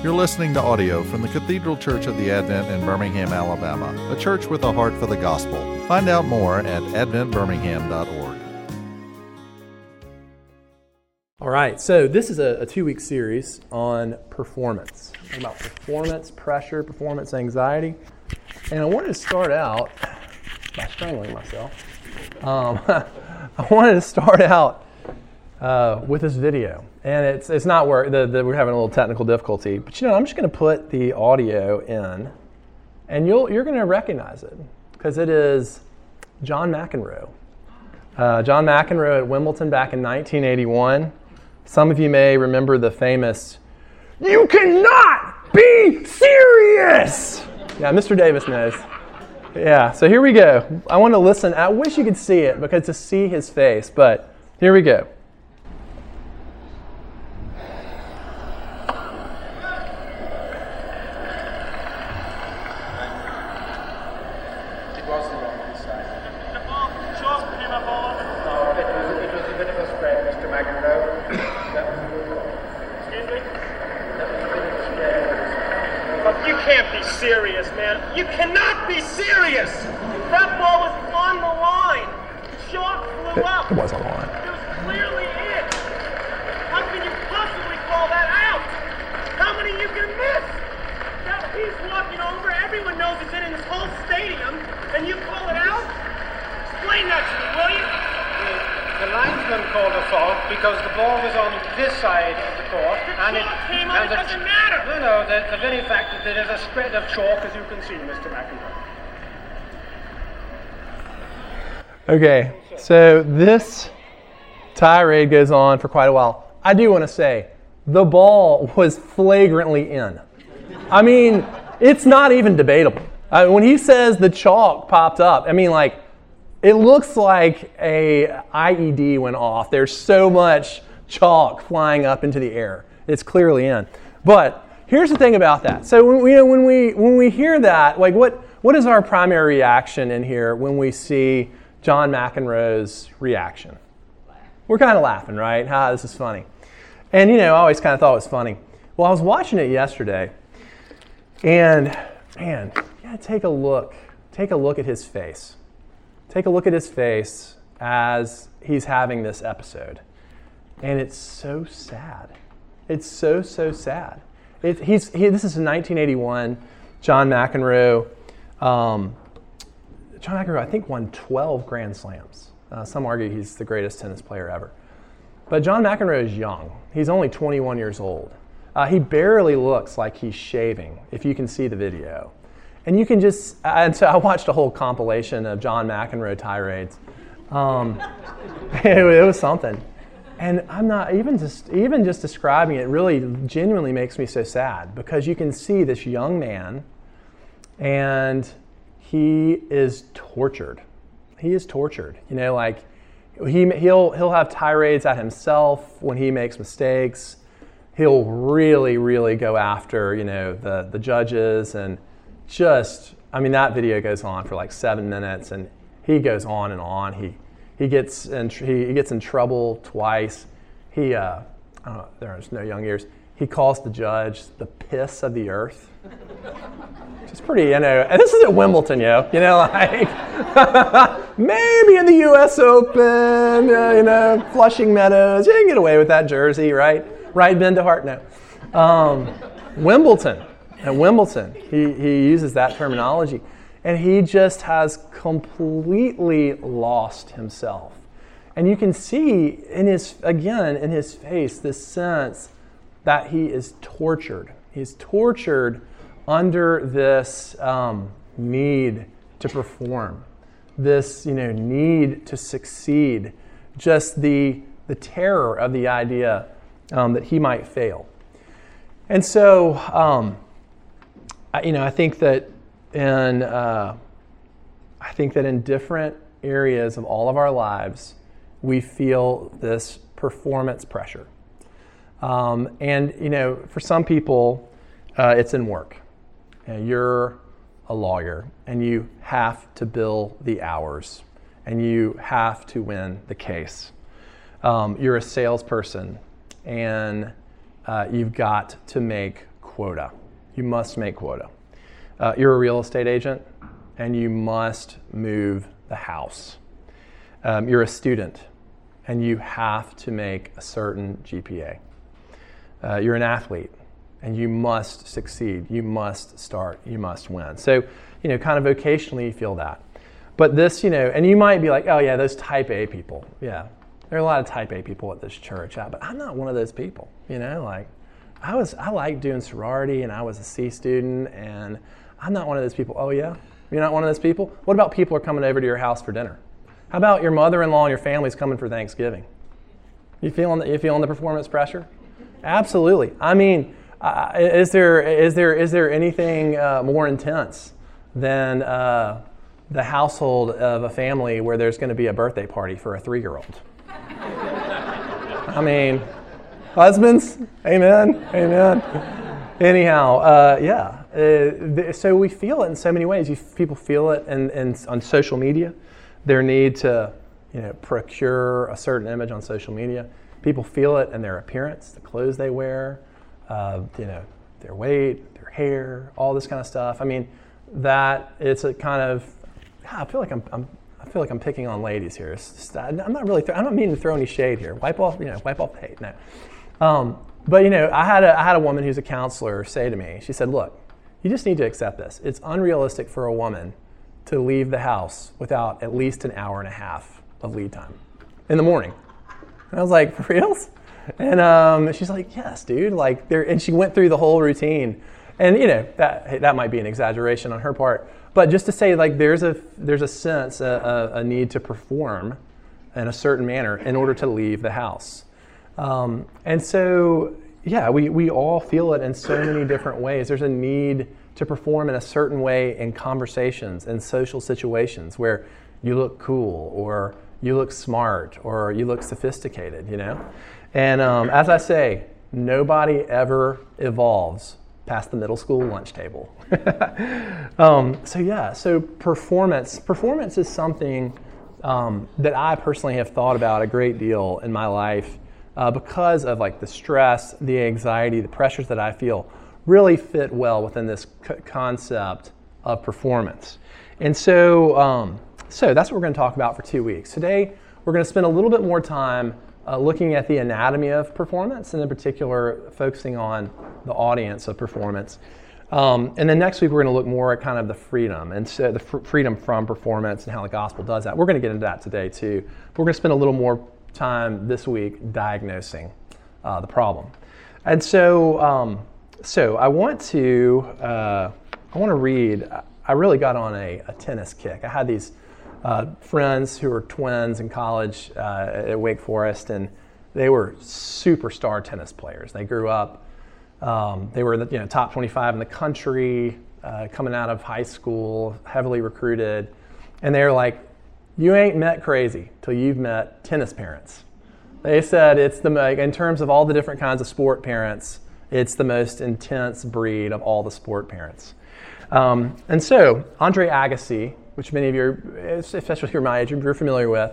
You're listening to audio from the Cathedral Church of the Advent in Birmingham, Alabama, a church with a heart for the gospel. Find out more at adventbirmingham.org. All right, so this is a, a two week series on performance, about performance pressure, performance anxiety. And I wanted to start out by strangling myself. Um, I wanted to start out uh, with this video. And it's, it's not where the, the, we're having a little technical difficulty. But you know, I'm just going to put the audio in, and you'll, you're going to recognize it because it is John McEnroe. Uh, John McEnroe at Wimbledon back in 1981. Some of you may remember the famous, You cannot be serious! Yeah, Mr. Davis knows. Yeah, so here we go. I want to listen. I wish you could see it because to see his face, but here we go. It wasn't on his side. The ball, chalk came up all over. No, it was, it was a bit of a spread, Mr. McEnroe. That was a good call. Excuse me? That was a bit of a spread. Look, you can't be serious, man. You cannot be serious. That ball was on the line. Chalk flew up. It was on the line. It was clearly in. How can you possibly call that out? How many you can miss? That he's walking over. Everyone knows it's in in this whole stadium, and you call it out? Explain that to me, will you? The linesman called a fault because the ball was on this side of the court. The and chalk came on, and it the- doesn't matter. No, no, the, the very fact that there is a spread of chalk, as you can see, Mr. McEnroe. Okay, so this tirade goes on for quite a while. I do want to say the ball was flagrantly in. I mean, it's not even debatable. I when he says the chalk popped up, I mean, like, it looks like a IED went off. There's so much chalk flying up into the air. It's clearly in. But here's the thing about that. So when we, when we when we hear that, like, what what is our primary reaction in here when we see John McEnroe's reaction? We're kind of laughing, right? Ha, this is funny. And you know, I always kind of thought it was funny. Well, I was watching it yesterday, and man, gotta take a look. Take a look at his face. Take a look at his face as he's having this episode. And it's so sad. It's so, so sad. It, he's, he, this is 1981. John McEnroe. Um, John McEnroe, I think, won 12 Grand Slams. Uh, some argue he's the greatest tennis player ever. But John McEnroe is young. He's only 21 years old. Uh, he barely looks like he's shaving, if you can see the video. And you can just, and so I watched a whole compilation of John McEnroe tirades. Um, it, it was something. And I'm not even just even just describing it really genuinely makes me so sad because you can see this young man and he is tortured. He is tortured. You know, like he he'll he'll have tirades at himself when he makes mistakes. He'll really really go after you know the the judges and just I mean that video goes on for like seven minutes and he goes on and on. He he gets in he, he gets in trouble twice. He uh, I don't know, there's no young ears. He calls the judge the piss of the earth. It's pretty, you know, and this is at Wimbledon, yo. You know, like maybe in the U.S. Open, uh, you know, Flushing Meadows, you can get away with that jersey, right? Right, Ben DeHart? No. Um, Wimbledon, at Wimbledon, he, he uses that terminology, and he just has completely lost himself. And you can see in his, again, in his face, this sense that he is tortured. He's tortured under this um, need to perform, this you know need to succeed, just the the terror of the idea um, that he might fail. And so, um, I, you know, I think that in uh, I think that in different areas of all of our lives, we feel this performance pressure. Um, and you know, for some people, uh, it's in work. You know, you're a lawyer, and you have to bill the hours, and you have to win the case. Um, you're a salesperson, and uh, you've got to make quota. You must make quota. Uh, you're a real estate agent, and you must move the house. Um, you're a student, and you have to make a certain GPA. Uh, you're an athlete, and you must succeed. You must start. You must win. So, you know, kind of vocationally, you feel that. But this, you know, and you might be like, oh, yeah, those type A people. Yeah, there are a lot of type A people at this church, uh, but I'm not one of those people, you know, like I was, I liked doing sorority and I was a C student and I'm not one of those people. Oh, yeah? You're not one of those people? What about people are coming over to your house for dinner? How about your mother-in-law and your family's coming for Thanksgiving? You feeling, you feeling the performance pressure? Absolutely. I mean, uh, is, there, is, there, is there anything uh, more intense than uh, the household of a family where there's going to be a birthday party for a three-year-old? I mean, husbands, amen, amen. Anyhow, uh, yeah. Uh, so we feel it in so many ways. You, people feel it in, in, on social media, their need to you know, procure a certain image on social media. People feel it in their appearance, the clothes they wear, uh, you know, their weight, their hair, all this kind of stuff. I mean, that it's a kind of, I feel like I'm, I'm I feel like I'm picking on ladies here. I'm not really. Th- I'm not meaning to throw any shade here. Wipe off, you know, wipe off the hate. No. Um, but you know, I had a, I had a woman who's a counselor say to me. She said, "Look, you just need to accept this. It's unrealistic for a woman to leave the house without at least an hour and a half of lead time in the morning." And I was like, "For reals?" And um, she's like, "Yes, dude." Like there, and she went through the whole routine. And you know that that might be an exaggeration on her part, but just to say, like, there's a there's a sense, a, a, a need to perform in a certain manner in order to leave the house. Um, and so, yeah, we, we all feel it in so many different ways. There's a need to perform in a certain way in conversations and social situations where you look cool or you look smart or you look sophisticated, you know? And um, as I say, nobody ever evolves past the middle school lunch table. um, so yeah, so performance performance is something um, that I personally have thought about a great deal in my life uh, because of like the stress, the anxiety, the pressures that I feel really fit well within this c- concept of performance. And so, um, so that's what we're going to talk about for two weeks. Today, we're going to spend a little bit more time uh, looking at the anatomy of performance, and in particular, focusing on the audience of performance. Um, and then next week, we're going to look more at kind of the freedom and so the fr- freedom from performance and how the gospel does that. We're going to get into that today too. We're going to spend a little more time this week diagnosing uh, the problem. And so, um, so I want to uh, I want to read. I really got on a, a tennis kick. I had these uh, friends who were twins in college uh, at Wake Forest, and they were superstar tennis players. They grew up, um, they were you know, top 25 in the country, uh, coming out of high school, heavily recruited, and they were like, you ain't met crazy till you've met tennis parents. They said it's the in terms of all the different kinds of sport parents, it's the most intense breed of all the sport parents. Um, and so Andre Agassi which many of you, especially if you're my age, you're familiar with.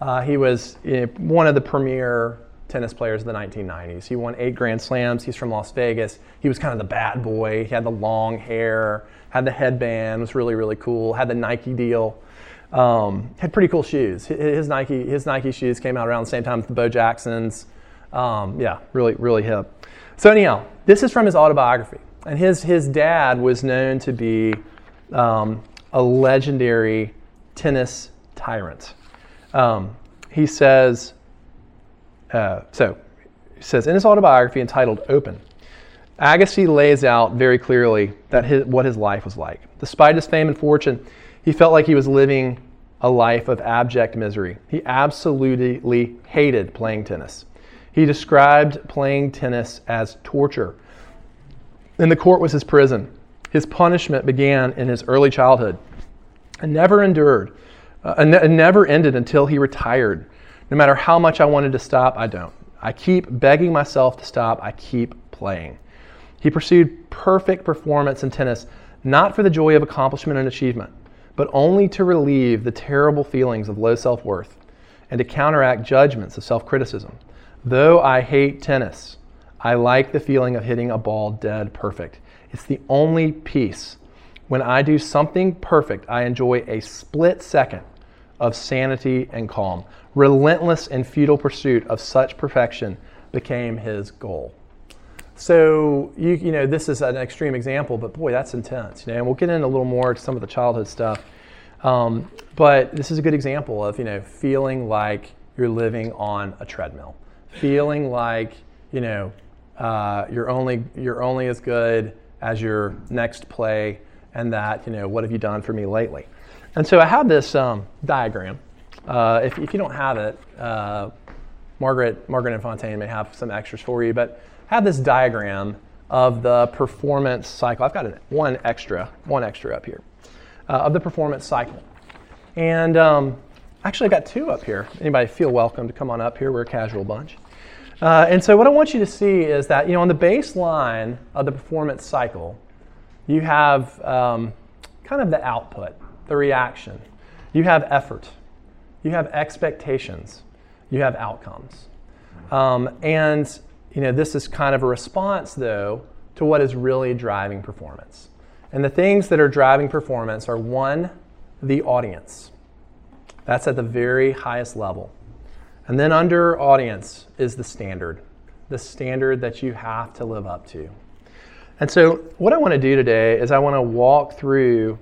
Uh, he was know, one of the premier tennis players of the 1990s. He won eight Grand Slams. He's from Las Vegas. He was kind of the bad boy. He had the long hair, had the headband, was really, really cool, had the Nike deal. Um, had pretty cool shoes. His Nike, his Nike shoes came out around the same time as the Bo Jacksons. Um, yeah, really, really hip. So anyhow, this is from his autobiography, and his his dad was known to be um, a legendary tennis tyrant. Um, he says, uh, so he says in his autobiography entitled Open, Agassi lays out very clearly that his, what his life was like. Despite his fame and fortune, he felt like he was living a life of abject misery. He absolutely hated playing tennis. He described playing tennis as torture. And the court was his prison. His punishment began in his early childhood and never endured, uh, and never ended until he retired. No matter how much I wanted to stop, I don't. I keep begging myself to stop, I keep playing. He pursued perfect performance in tennis, not for the joy of accomplishment and achievement, but only to relieve the terrible feelings of low self worth and to counteract judgments of self criticism. Though I hate tennis, I like the feeling of hitting a ball dead perfect. It's the only peace. When I do something perfect, I enjoy a split second of sanity and calm. Relentless and futile pursuit of such perfection became his goal. So you you know this is an extreme example, but boy, that's intense. You know, and we'll get into a little more to some of the childhood stuff. Um, but this is a good example of you know feeling like you're living on a treadmill, feeling like you know uh, you're only you're only as good as your next play, and that you know what have you done for me lately? And so I have this um, diagram. Uh, if, if you don't have it, uh, Margaret Margaret and Fontaine may have some extras for you, but have this diagram of the performance cycle. I've got an, one extra, one extra up here uh, of the performance cycle. And um, actually, I've got two up here. Anybody feel welcome to come on up here? We're a casual bunch. Uh, and so, what I want you to see is that, you know, on the baseline of the performance cycle, you have um, kind of the output, the reaction. You have effort. You have expectations. You have outcomes. Um, and you know, this is kind of a response, though, to what is really driving performance. And the things that are driving performance are one, the audience. That's at the very highest level. And then under audience is the standard, the standard that you have to live up to. And so, what I want to do today is I want to walk through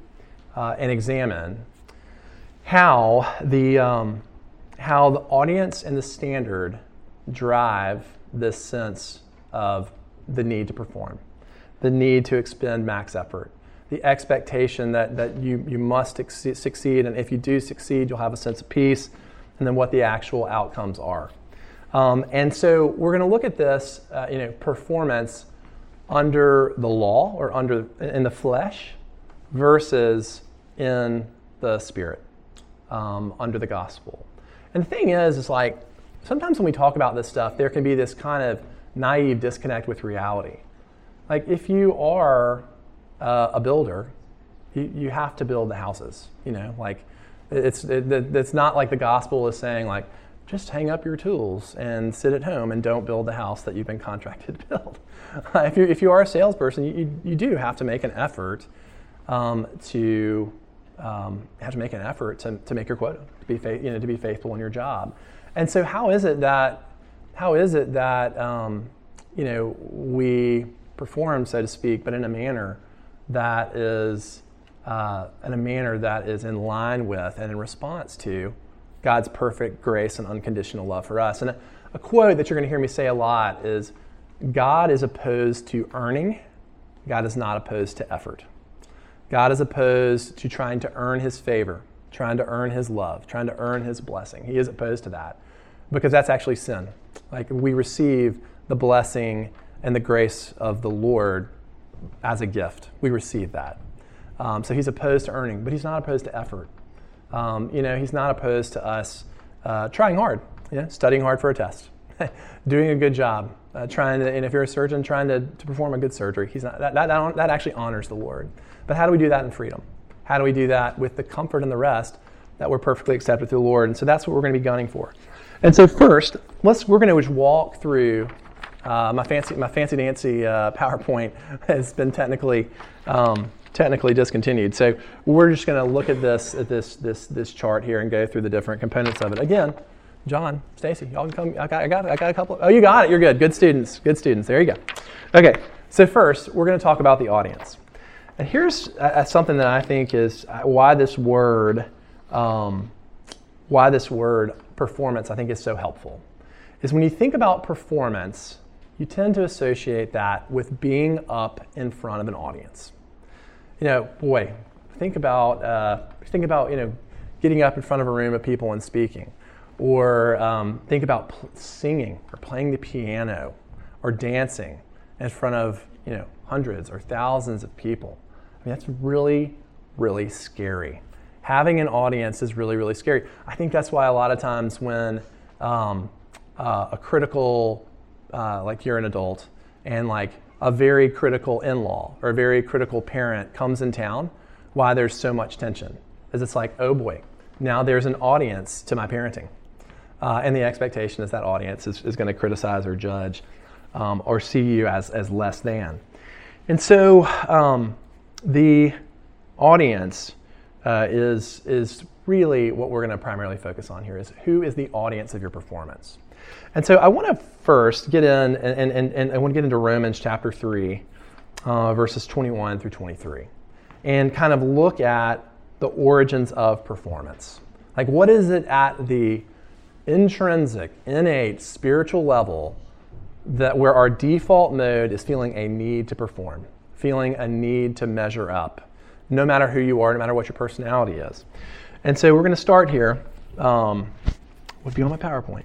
uh, and examine how the, um, how the audience and the standard drive this sense of the need to perform, the need to expend max effort, the expectation that, that you, you must succeed, and if you do succeed, you'll have a sense of peace, and then what the actual outcomes are. Um, and so we're going to look at this, uh, you know, performance under the law or under in the flesh versus in the spirit, um, under the gospel. And the thing is, is like sometimes when we talk about this stuff, there can be this kind of naive disconnect with reality. Like if you are uh, a builder, you, you have to build the houses. You know, like it's it, it's not like the gospel is saying like just hang up your tools and sit at home and don't build the house that you've been contracted to build. if you if you are a salesperson, you, you, you do have to make an effort um, to um, have to make an effort to, to make your quota, to be you know to be faithful in your job. And so, how is it that how is it that um, you know we perform, so to speak, but in a manner that is uh, in a manner that is in line with and in response to God's perfect grace and unconditional love for us. And a, a quote that you're going to hear me say a lot is God is opposed to earning, God is not opposed to effort. God is opposed to trying to earn his favor, trying to earn his love, trying to earn his blessing. He is opposed to that because that's actually sin. Like we receive the blessing and the grace of the Lord as a gift. We receive that. Um, so he's opposed to earning, but he's not opposed to effort. Um, you know, he's not opposed to us uh, trying hard, you know, studying hard for a test, doing a good job, uh, trying to, and if you're a surgeon, trying to, to perform a good surgery. He's not, that, that, that actually honors the Lord. But how do we do that in freedom? How do we do that with the comfort and the rest that we're perfectly accepted through the Lord? And so that's what we're going to be gunning for. And so first, let's we're going to just walk through uh, my fancy my fancy dancy uh, PowerPoint has been technically um, technically discontinued. So we're just going to look at this at this this this chart here and go through the different components of it. Again, John, Stacy, y'all can come. I got, I got I got a couple. Oh, you got it. You're good. Good students. Good students. There you go. Okay. So first, we're going to talk about the audience. And here's uh, something that I think is uh, why this word, um, why this word performance I think is so helpful is when you think about performance, you tend to associate that with being up in front of an audience. You know, boy, think about uh, think about you know getting up in front of a room of people and speaking, or um, think about pl- singing or playing the piano or dancing in front of you know hundreds or thousands of people. I mean, that's really really scary having an audience is really, really scary. I think that's why a lot of times when um, uh, a critical, uh, like you're an adult, and like a very critical in law or a very critical parent comes in town, why there's so much tension is it's like, oh boy, now there's an audience to my parenting. Uh, and the expectation is that audience is, is going to criticize or judge. um, or see you as, as less than. And so um, the audience uh, is, is really what we're going to primarily focus on here is who is the audience of your performance. And so I want to first get in and, and, and I want to get into Romans chapter 3, uh, verses 21 through 23, and kind of look at the origins of performance. Like, what is it at the intrinsic, innate, spiritual level that where our default mode is feeling a need to perform, feeling a need to measure up, no matter who you are, no matter what your personality is. And so we're going to start here. Um, would be on my PowerPoint,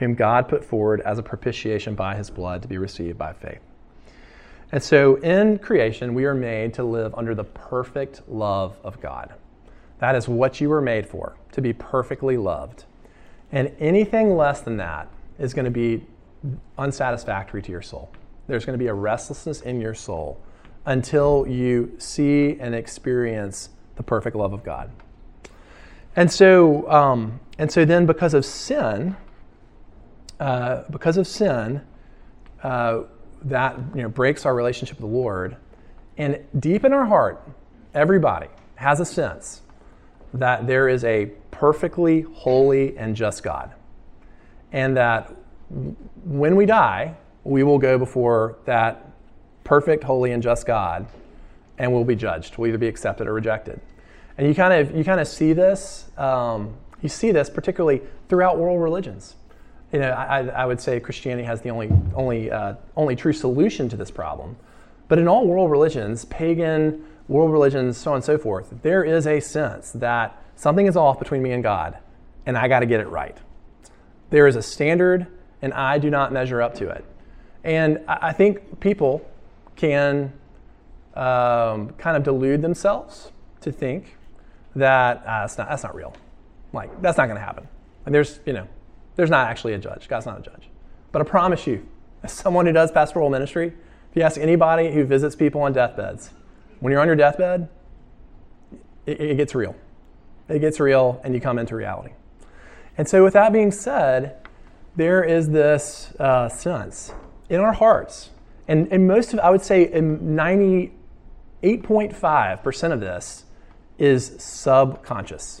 whom God put forward as a propitiation by his blood to be received by faith. And so in creation, we are made to live under the perfect love of God. That is what you were made for, to be perfectly loved. And anything less than that is going to be unsatisfactory to your soul. There's going to be a restlessness in your soul until you see and experience the perfect love of God. And so, um, and so then because of sin, uh, because of sin, uh, that you know, breaks our relationship with the Lord. And deep in our heart, everybody has a sense that there is a perfectly holy and just God. And that when we die, we will go before that perfect, holy, and just God and we'll be judged. We'll either be accepted or rejected. And you kind of, you kind of see this, um, you see this particularly throughout world religions you know, I, I, would say Christianity has the only, only, uh, only true solution to this problem. But in all world religions, pagan, world religions, so on and so forth, there is a sense that something is off between me and God, and I got to get it right. There is a standard, and I do not measure up to it. And I think people can um, kind of delude themselves to think that uh, not, that's not real. Like, that's not going to happen. And there's, you know, there's not actually a judge. God's not a judge. But I promise you, as someone who does pastoral ministry, if you ask anybody who visits people on deathbeds, when you're on your deathbed, it, it gets real. It gets real, and you come into reality. And so, with that being said, there is this uh, sense in our hearts, and, and most of, I would say, 98.5% of this is subconscious,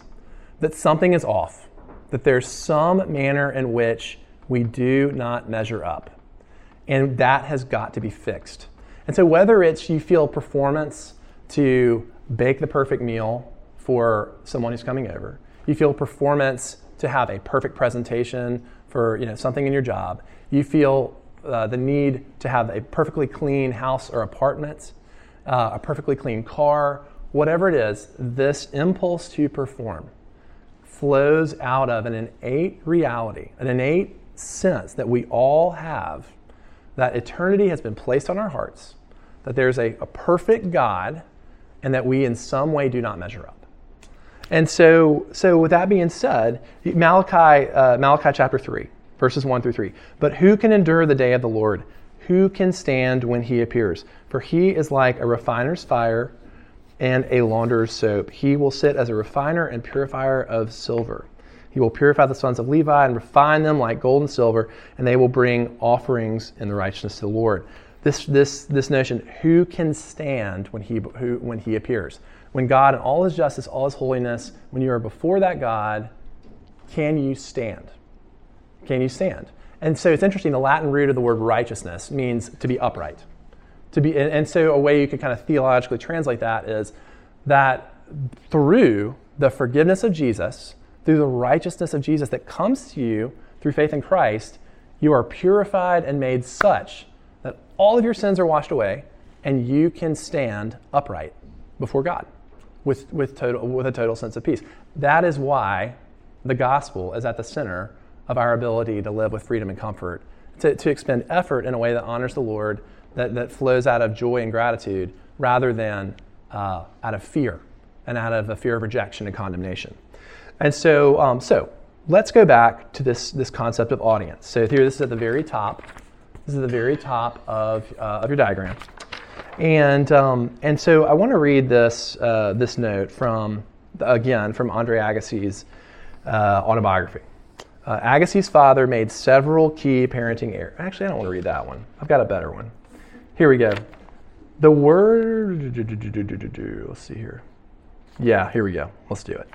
that something is off that there's some manner in which we do not measure up. And that has got to be fixed. And so, whether it's you feel performance to bake the perfect meal for someone who's coming over, you feel performance to have a perfect presentation for you know, something in your job, you feel uh, the need to have a perfectly clean house or apartment, uh, a perfectly clean car, whatever it is, this impulse to perform flows out of an innate reality, an innate sense that we all have that eternity has been placed on our hearts, that there's a, a perfect God, and that we in some way do not measure up. And so, so with that being said, Malachi, uh, Malachi chapter 3, verses 1 through 3. But who can endure the day of the Lord? Who can stand when he appears? For he is like a refiner's fire and a launderer's soap. He will sit as a refiner and purifier of silver. He will purify the sons of Levi and refine them like gold and silver, and they will bring offerings in the righteousness to the Lord. This, this, this notion, who can stand when he, who, when he appears? When God, in all his justice, all his holiness, when you are before that God, can you stand? Can you stand? And so it's interesting, the Latin root of the word righteousness means to be upright to be and, so a way you could kind of theologically translate that is that through the forgiveness of Jesus through the righteousness of Jesus that comes to you through faith in Christ you are purified and made such that all of your sins are washed away and you can stand upright before God with, with, total, with a total sense of peace. That is why the gospel is at the center of our ability to live with freedom and comfort, to, to expend effort in a way that honors the Lord, that, that flows out of joy and gratitude rather than uh, out of fear and out of a fear of rejection and condemnation. And so, um, so let's go back to this, this concept of audience. So here, this is at the very top. This is the very top of, uh, of your diagram. And, um, and so I want to read this, uh, this note from, again, from Andre Agassi's uh, autobiography. Uh, Agassi's father made several key parenting errors. Actually, I don't want to read that one. I've got a better one. Here we go. The word. Let's see here. Yeah, here we go. Let's do it.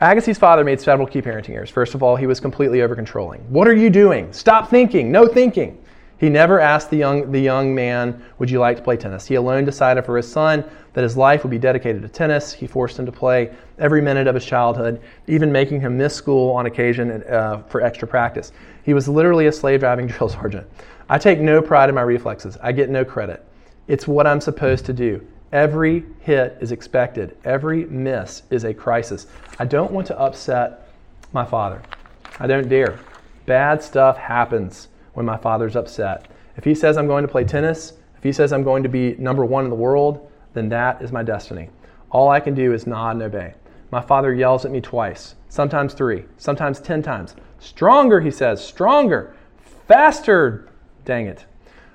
Agassi's father made several key parenting errors. First of all, he was completely over controlling. What are you doing? Stop thinking. No thinking. He never asked the young, the young man, Would you like to play tennis? He alone decided for his son that his life would be dedicated to tennis. He forced him to play every minute of his childhood, even making him miss school on occasion uh, for extra practice. He was literally a slave driving drill sergeant. I take no pride in my reflexes, I get no credit. It's what I'm supposed to do. Every hit is expected, every miss is a crisis. I don't want to upset my father. I don't dare. Bad stuff happens when my father's upset. If he says I'm going to play tennis, if he says I'm going to be number one in the world, then that is my destiny. All I can do is nod and obey. My father yells at me twice, sometimes three, sometimes ten times. Stronger, he says, stronger, faster, dang it.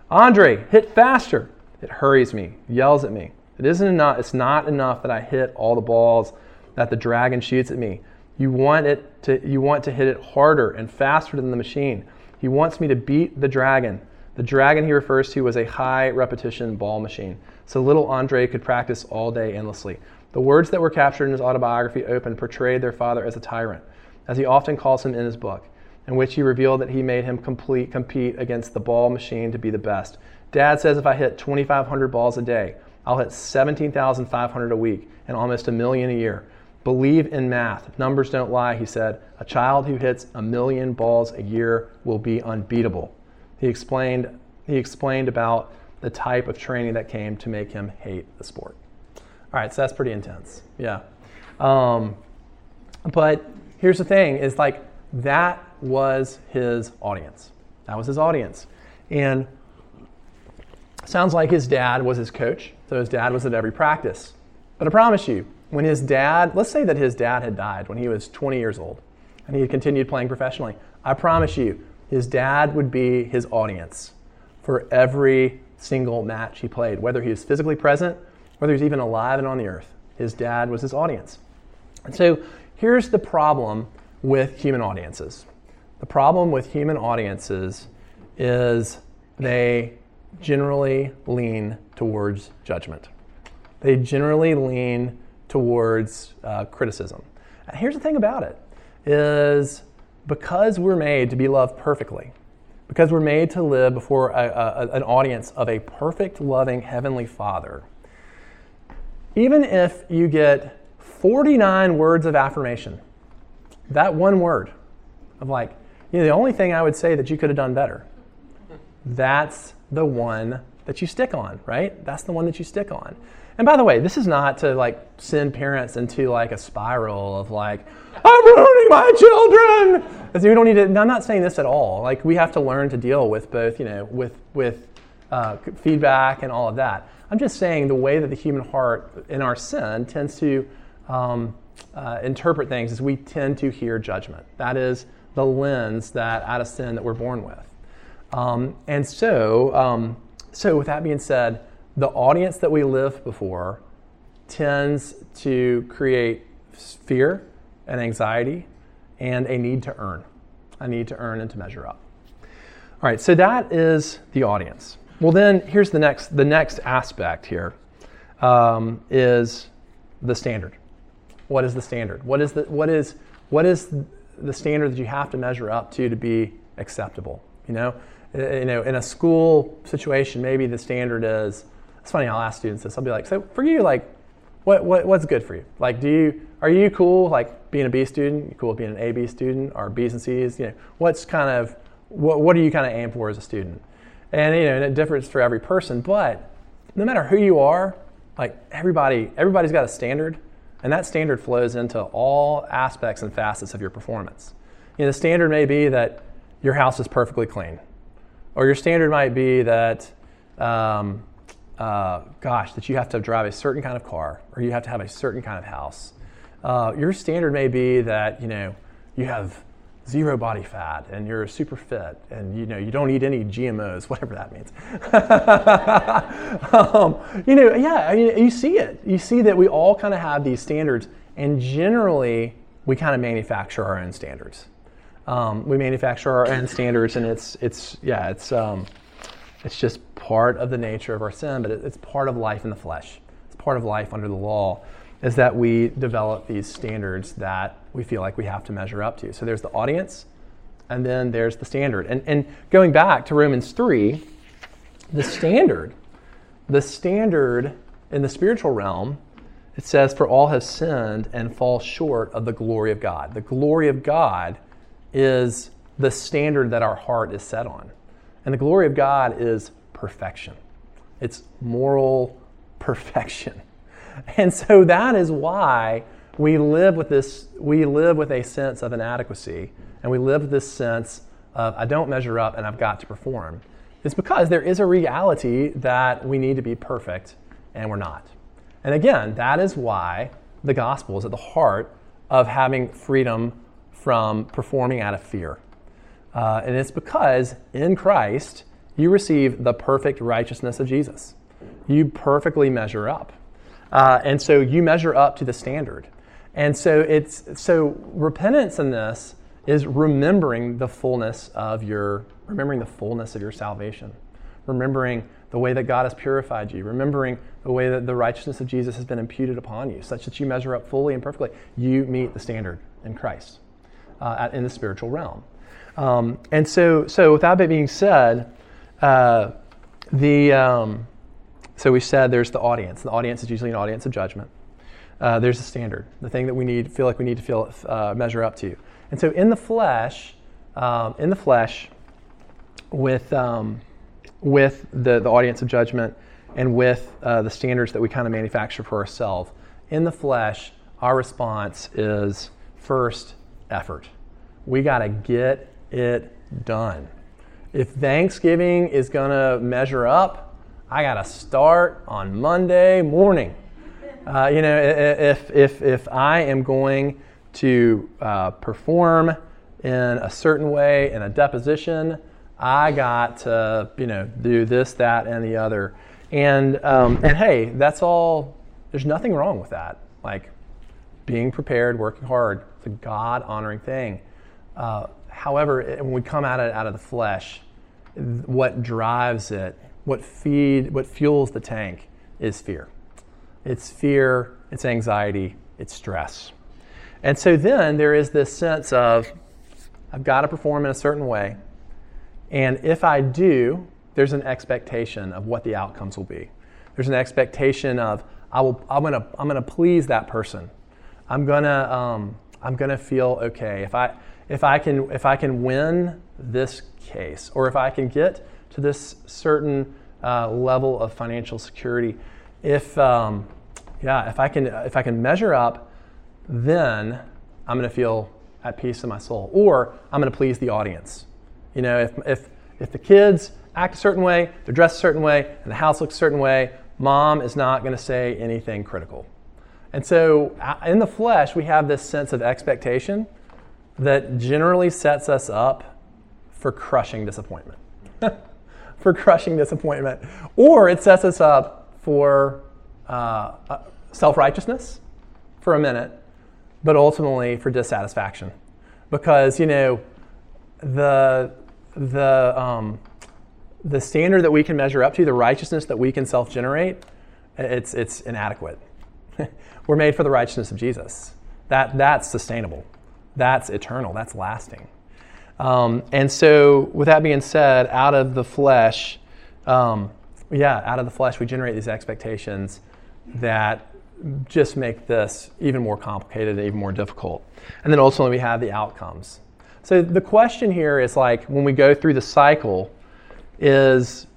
Andre, hit faster. It hurries me, yells at me. It isn't enough, it's not enough that I hit all the balls that the dragon shoots at me. You want it to you want to hit it harder and faster than the machine. He wants me to beat the dragon. The dragon he refers to was a high repetition ball machine, so little Andre could practice all day endlessly. The words that were captured in his autobiography open portrayed their father as a tyrant, as he often calls him in his book, in which he revealed that he made him complete, compete against the ball machine to be the best. Dad says if I hit 2,500 balls a day, I'll hit 17,500 a week and almost a million a year. Believe in math. Numbers don't lie, he said. A child who hits a million balls a year will be unbeatable. He explained, he explained about the type of training that came to make him hate the sport. All right, so that's pretty intense. Yeah. Um, but here's the thing is like that was his audience. That was his audience. And sounds like his dad was his coach. So his dad was at every practice. But I promise you, when his dad, let's say that his dad had died when he was 20 years old and he had continued playing professionally, I promise you, his dad would be his audience for every single match he played, whether he was physically present, whether he was even alive and on the earth. His dad was his audience. And so here's the problem with human audiences the problem with human audiences is they generally lean towards judgment. They generally lean towards uh, criticism. And here's the thing about it is because we're made to be loved perfectly, because we're made to live before a, a, an audience of a perfect, loving Heavenly Father, even if you get 49 words of affirmation, that one word of like, you know, the only thing I would say that you could have done better, that's the one that you stick on, right? That's the one that you stick on. And by the way, this is not to like send parents into like a spiral of like, I'm ruining my children. We don't need to. I'm not saying this at all. Like we have to learn to deal with both, you know, with with uh, feedback and all of that. I'm just saying the way that the human heart in our sin tends to um, uh, interpret things is we tend to hear judgment. That is the lens that out of sin that we're born with. Um, and so, um, so with that being said the audience that we live before tends to create fear and anxiety and a need to earn, a need to earn and to measure up. All right, so that is the audience. Well, then here's the next the next aspect here um, is the standard. What is the standard? What is the what is what is the standard that you have to measure up to to be acceptable? You know, you know, in a school situation, maybe the standard is it's funny, I'll ask students this. I'll be like, so for you, like, what, what what's good for you? Like, do you are you cool like being a B student? You cool with being an AB student or B's and C's? You know, what's kind of what what do you kind of aim for as a student? And you know, and it differs for every person. But no matter who you are, like everybody everybody's got a standard, and that standard flows into all aspects and facets of your performance. You know, the standard may be that your house is perfectly clean, or your standard might be that um, uh, gosh, that you have to drive a certain kind of car or you have to have a certain kind of house. Uh, your standard may be that you know you have zero body fat and you're super fit and you know you don't eat any GMOs, whatever that means. um, you know, yeah, I mean, you see it. You see that we all kind of have these standards, and generally we kind of manufacture our own standards. Um, we manufacture our own standards, and it's it's yeah, it's um, it's just part of the nature of our sin, but it, it's part of life in the flesh. It's part of life under the law is that we develop these standards that we feel like we have to measure up to. So there's the audience, and then there's the standard. And, and going back to Romans 3, the standard, the standard in the spiritual realm, it says, For all have sinned and fall short of the glory of God. The glory of God is the standard that our heart is set on. And the glory of God is perfection, it's moral perfection. And so that is why we live with this, we live with a sense of inadequacy, and we live with this sense of I don't measure up and I've got to perform. It's because there is a reality that we need to be perfect and we're not. And again, that is why the gospel is at the heart of having freedom from performing out of fear. Uh, and it's because in Christ, you receive the perfect righteousness of Jesus. You perfectly measure up. Uh, and so you measure up to the standard. And so it's so repentance in this is remembering the fullness of your remembering the fullness of your salvation. Remembering the way that God has purified you, remembering the way that the righteousness of Jesus has been imputed upon you, such that you measure up fully and perfectly. You meet the standard in Christ uh, in the spiritual realm. Um, and so, so with that being said, uh, the um, so we said there's the audience. The audience is usually an audience of judgment. Uh, there's a standard, the thing that we need feel like we need to feel uh, measure up to. And so in the flesh, um, in the flesh, with um, with the, the audience of judgment and with uh, the standards that we kind of manufacture for ourselves, in the flesh, our response is first effort. We got to get it done. If Thanksgiving is going to measure up, I got to start on Monday morning. Uh, you know, if, if, if I am going to uh, perform in a certain way in a deposition, I got to, you know, do this, that, and the other. And, um, and hey, that's all, there's nothing wrong with that. Like being prepared, working hard, it's a God honoring thing. Uh, however, when we come at it out of the flesh, what drives it what feed what fuels the tank is fear. It's fear, it's anxiety, it's stress. And so then there is this sense of I've got to perform in a certain way. And if I do, there's an expectation of what the outcomes will be. There's an expectation of I will, I'm gonna I'm gonna please that person. I'm gonna um, I'm gonna feel okay if I if I can if I can win this case or if I can get to this certain uh, level of financial security. If um, yeah, if I can if I can measure up, then I'm going to feel at peace in my soul, or I'm going to please the audience. You know, if if if the kids act a certain way, they're dressed a certain way, and the house looks a certain way, mom is not going to say anything critical. And so, uh, in the flesh, we have this sense of expectation that generally sets us up for crushing disappointment. for crushing disappointment, or it sets us up for uh, uh self righteousness for a minute, but ultimately for dissatisfaction. Because, you know, the, the, um, the standard that we can measure up to, the righteousness that we can self generate, it's, it's inadequate. We're made for the righteousness of Jesus. That, that's sustainable, that's eternal, that's lasting. Um, and so, with that being said, out of the flesh, um, yeah, out of the flesh, we generate these expectations that just make this even more complicated and even more difficult. And then ultimately, we have the outcomes. So, the question here is like when we go through the cycle, is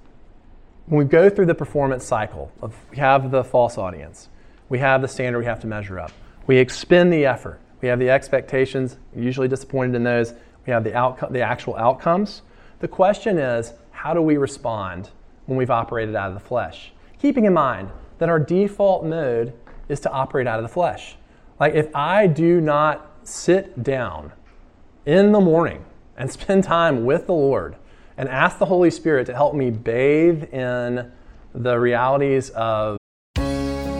when we go through the performance cycle of we have the false audience, we have the standard we have to measure up, we expend the effort, we have the expectations, usually disappointed in those, we have the, outcome, the actual outcomes. The question is, how do we respond when we've operated out of the flesh. Keeping in mind that our default mode is to operate out of the flesh. Like if I do not sit down in the morning and spend time with the Lord and ask the Holy Spirit to help me bathe in the realities of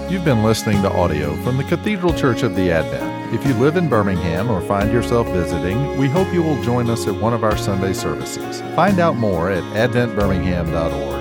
You've been listening to audio from the Cathedral Church of the Advent. If you live in Birmingham or find yourself visiting, we hope you will join us at one of our Sunday services. Find out more at adventbirmingham.org.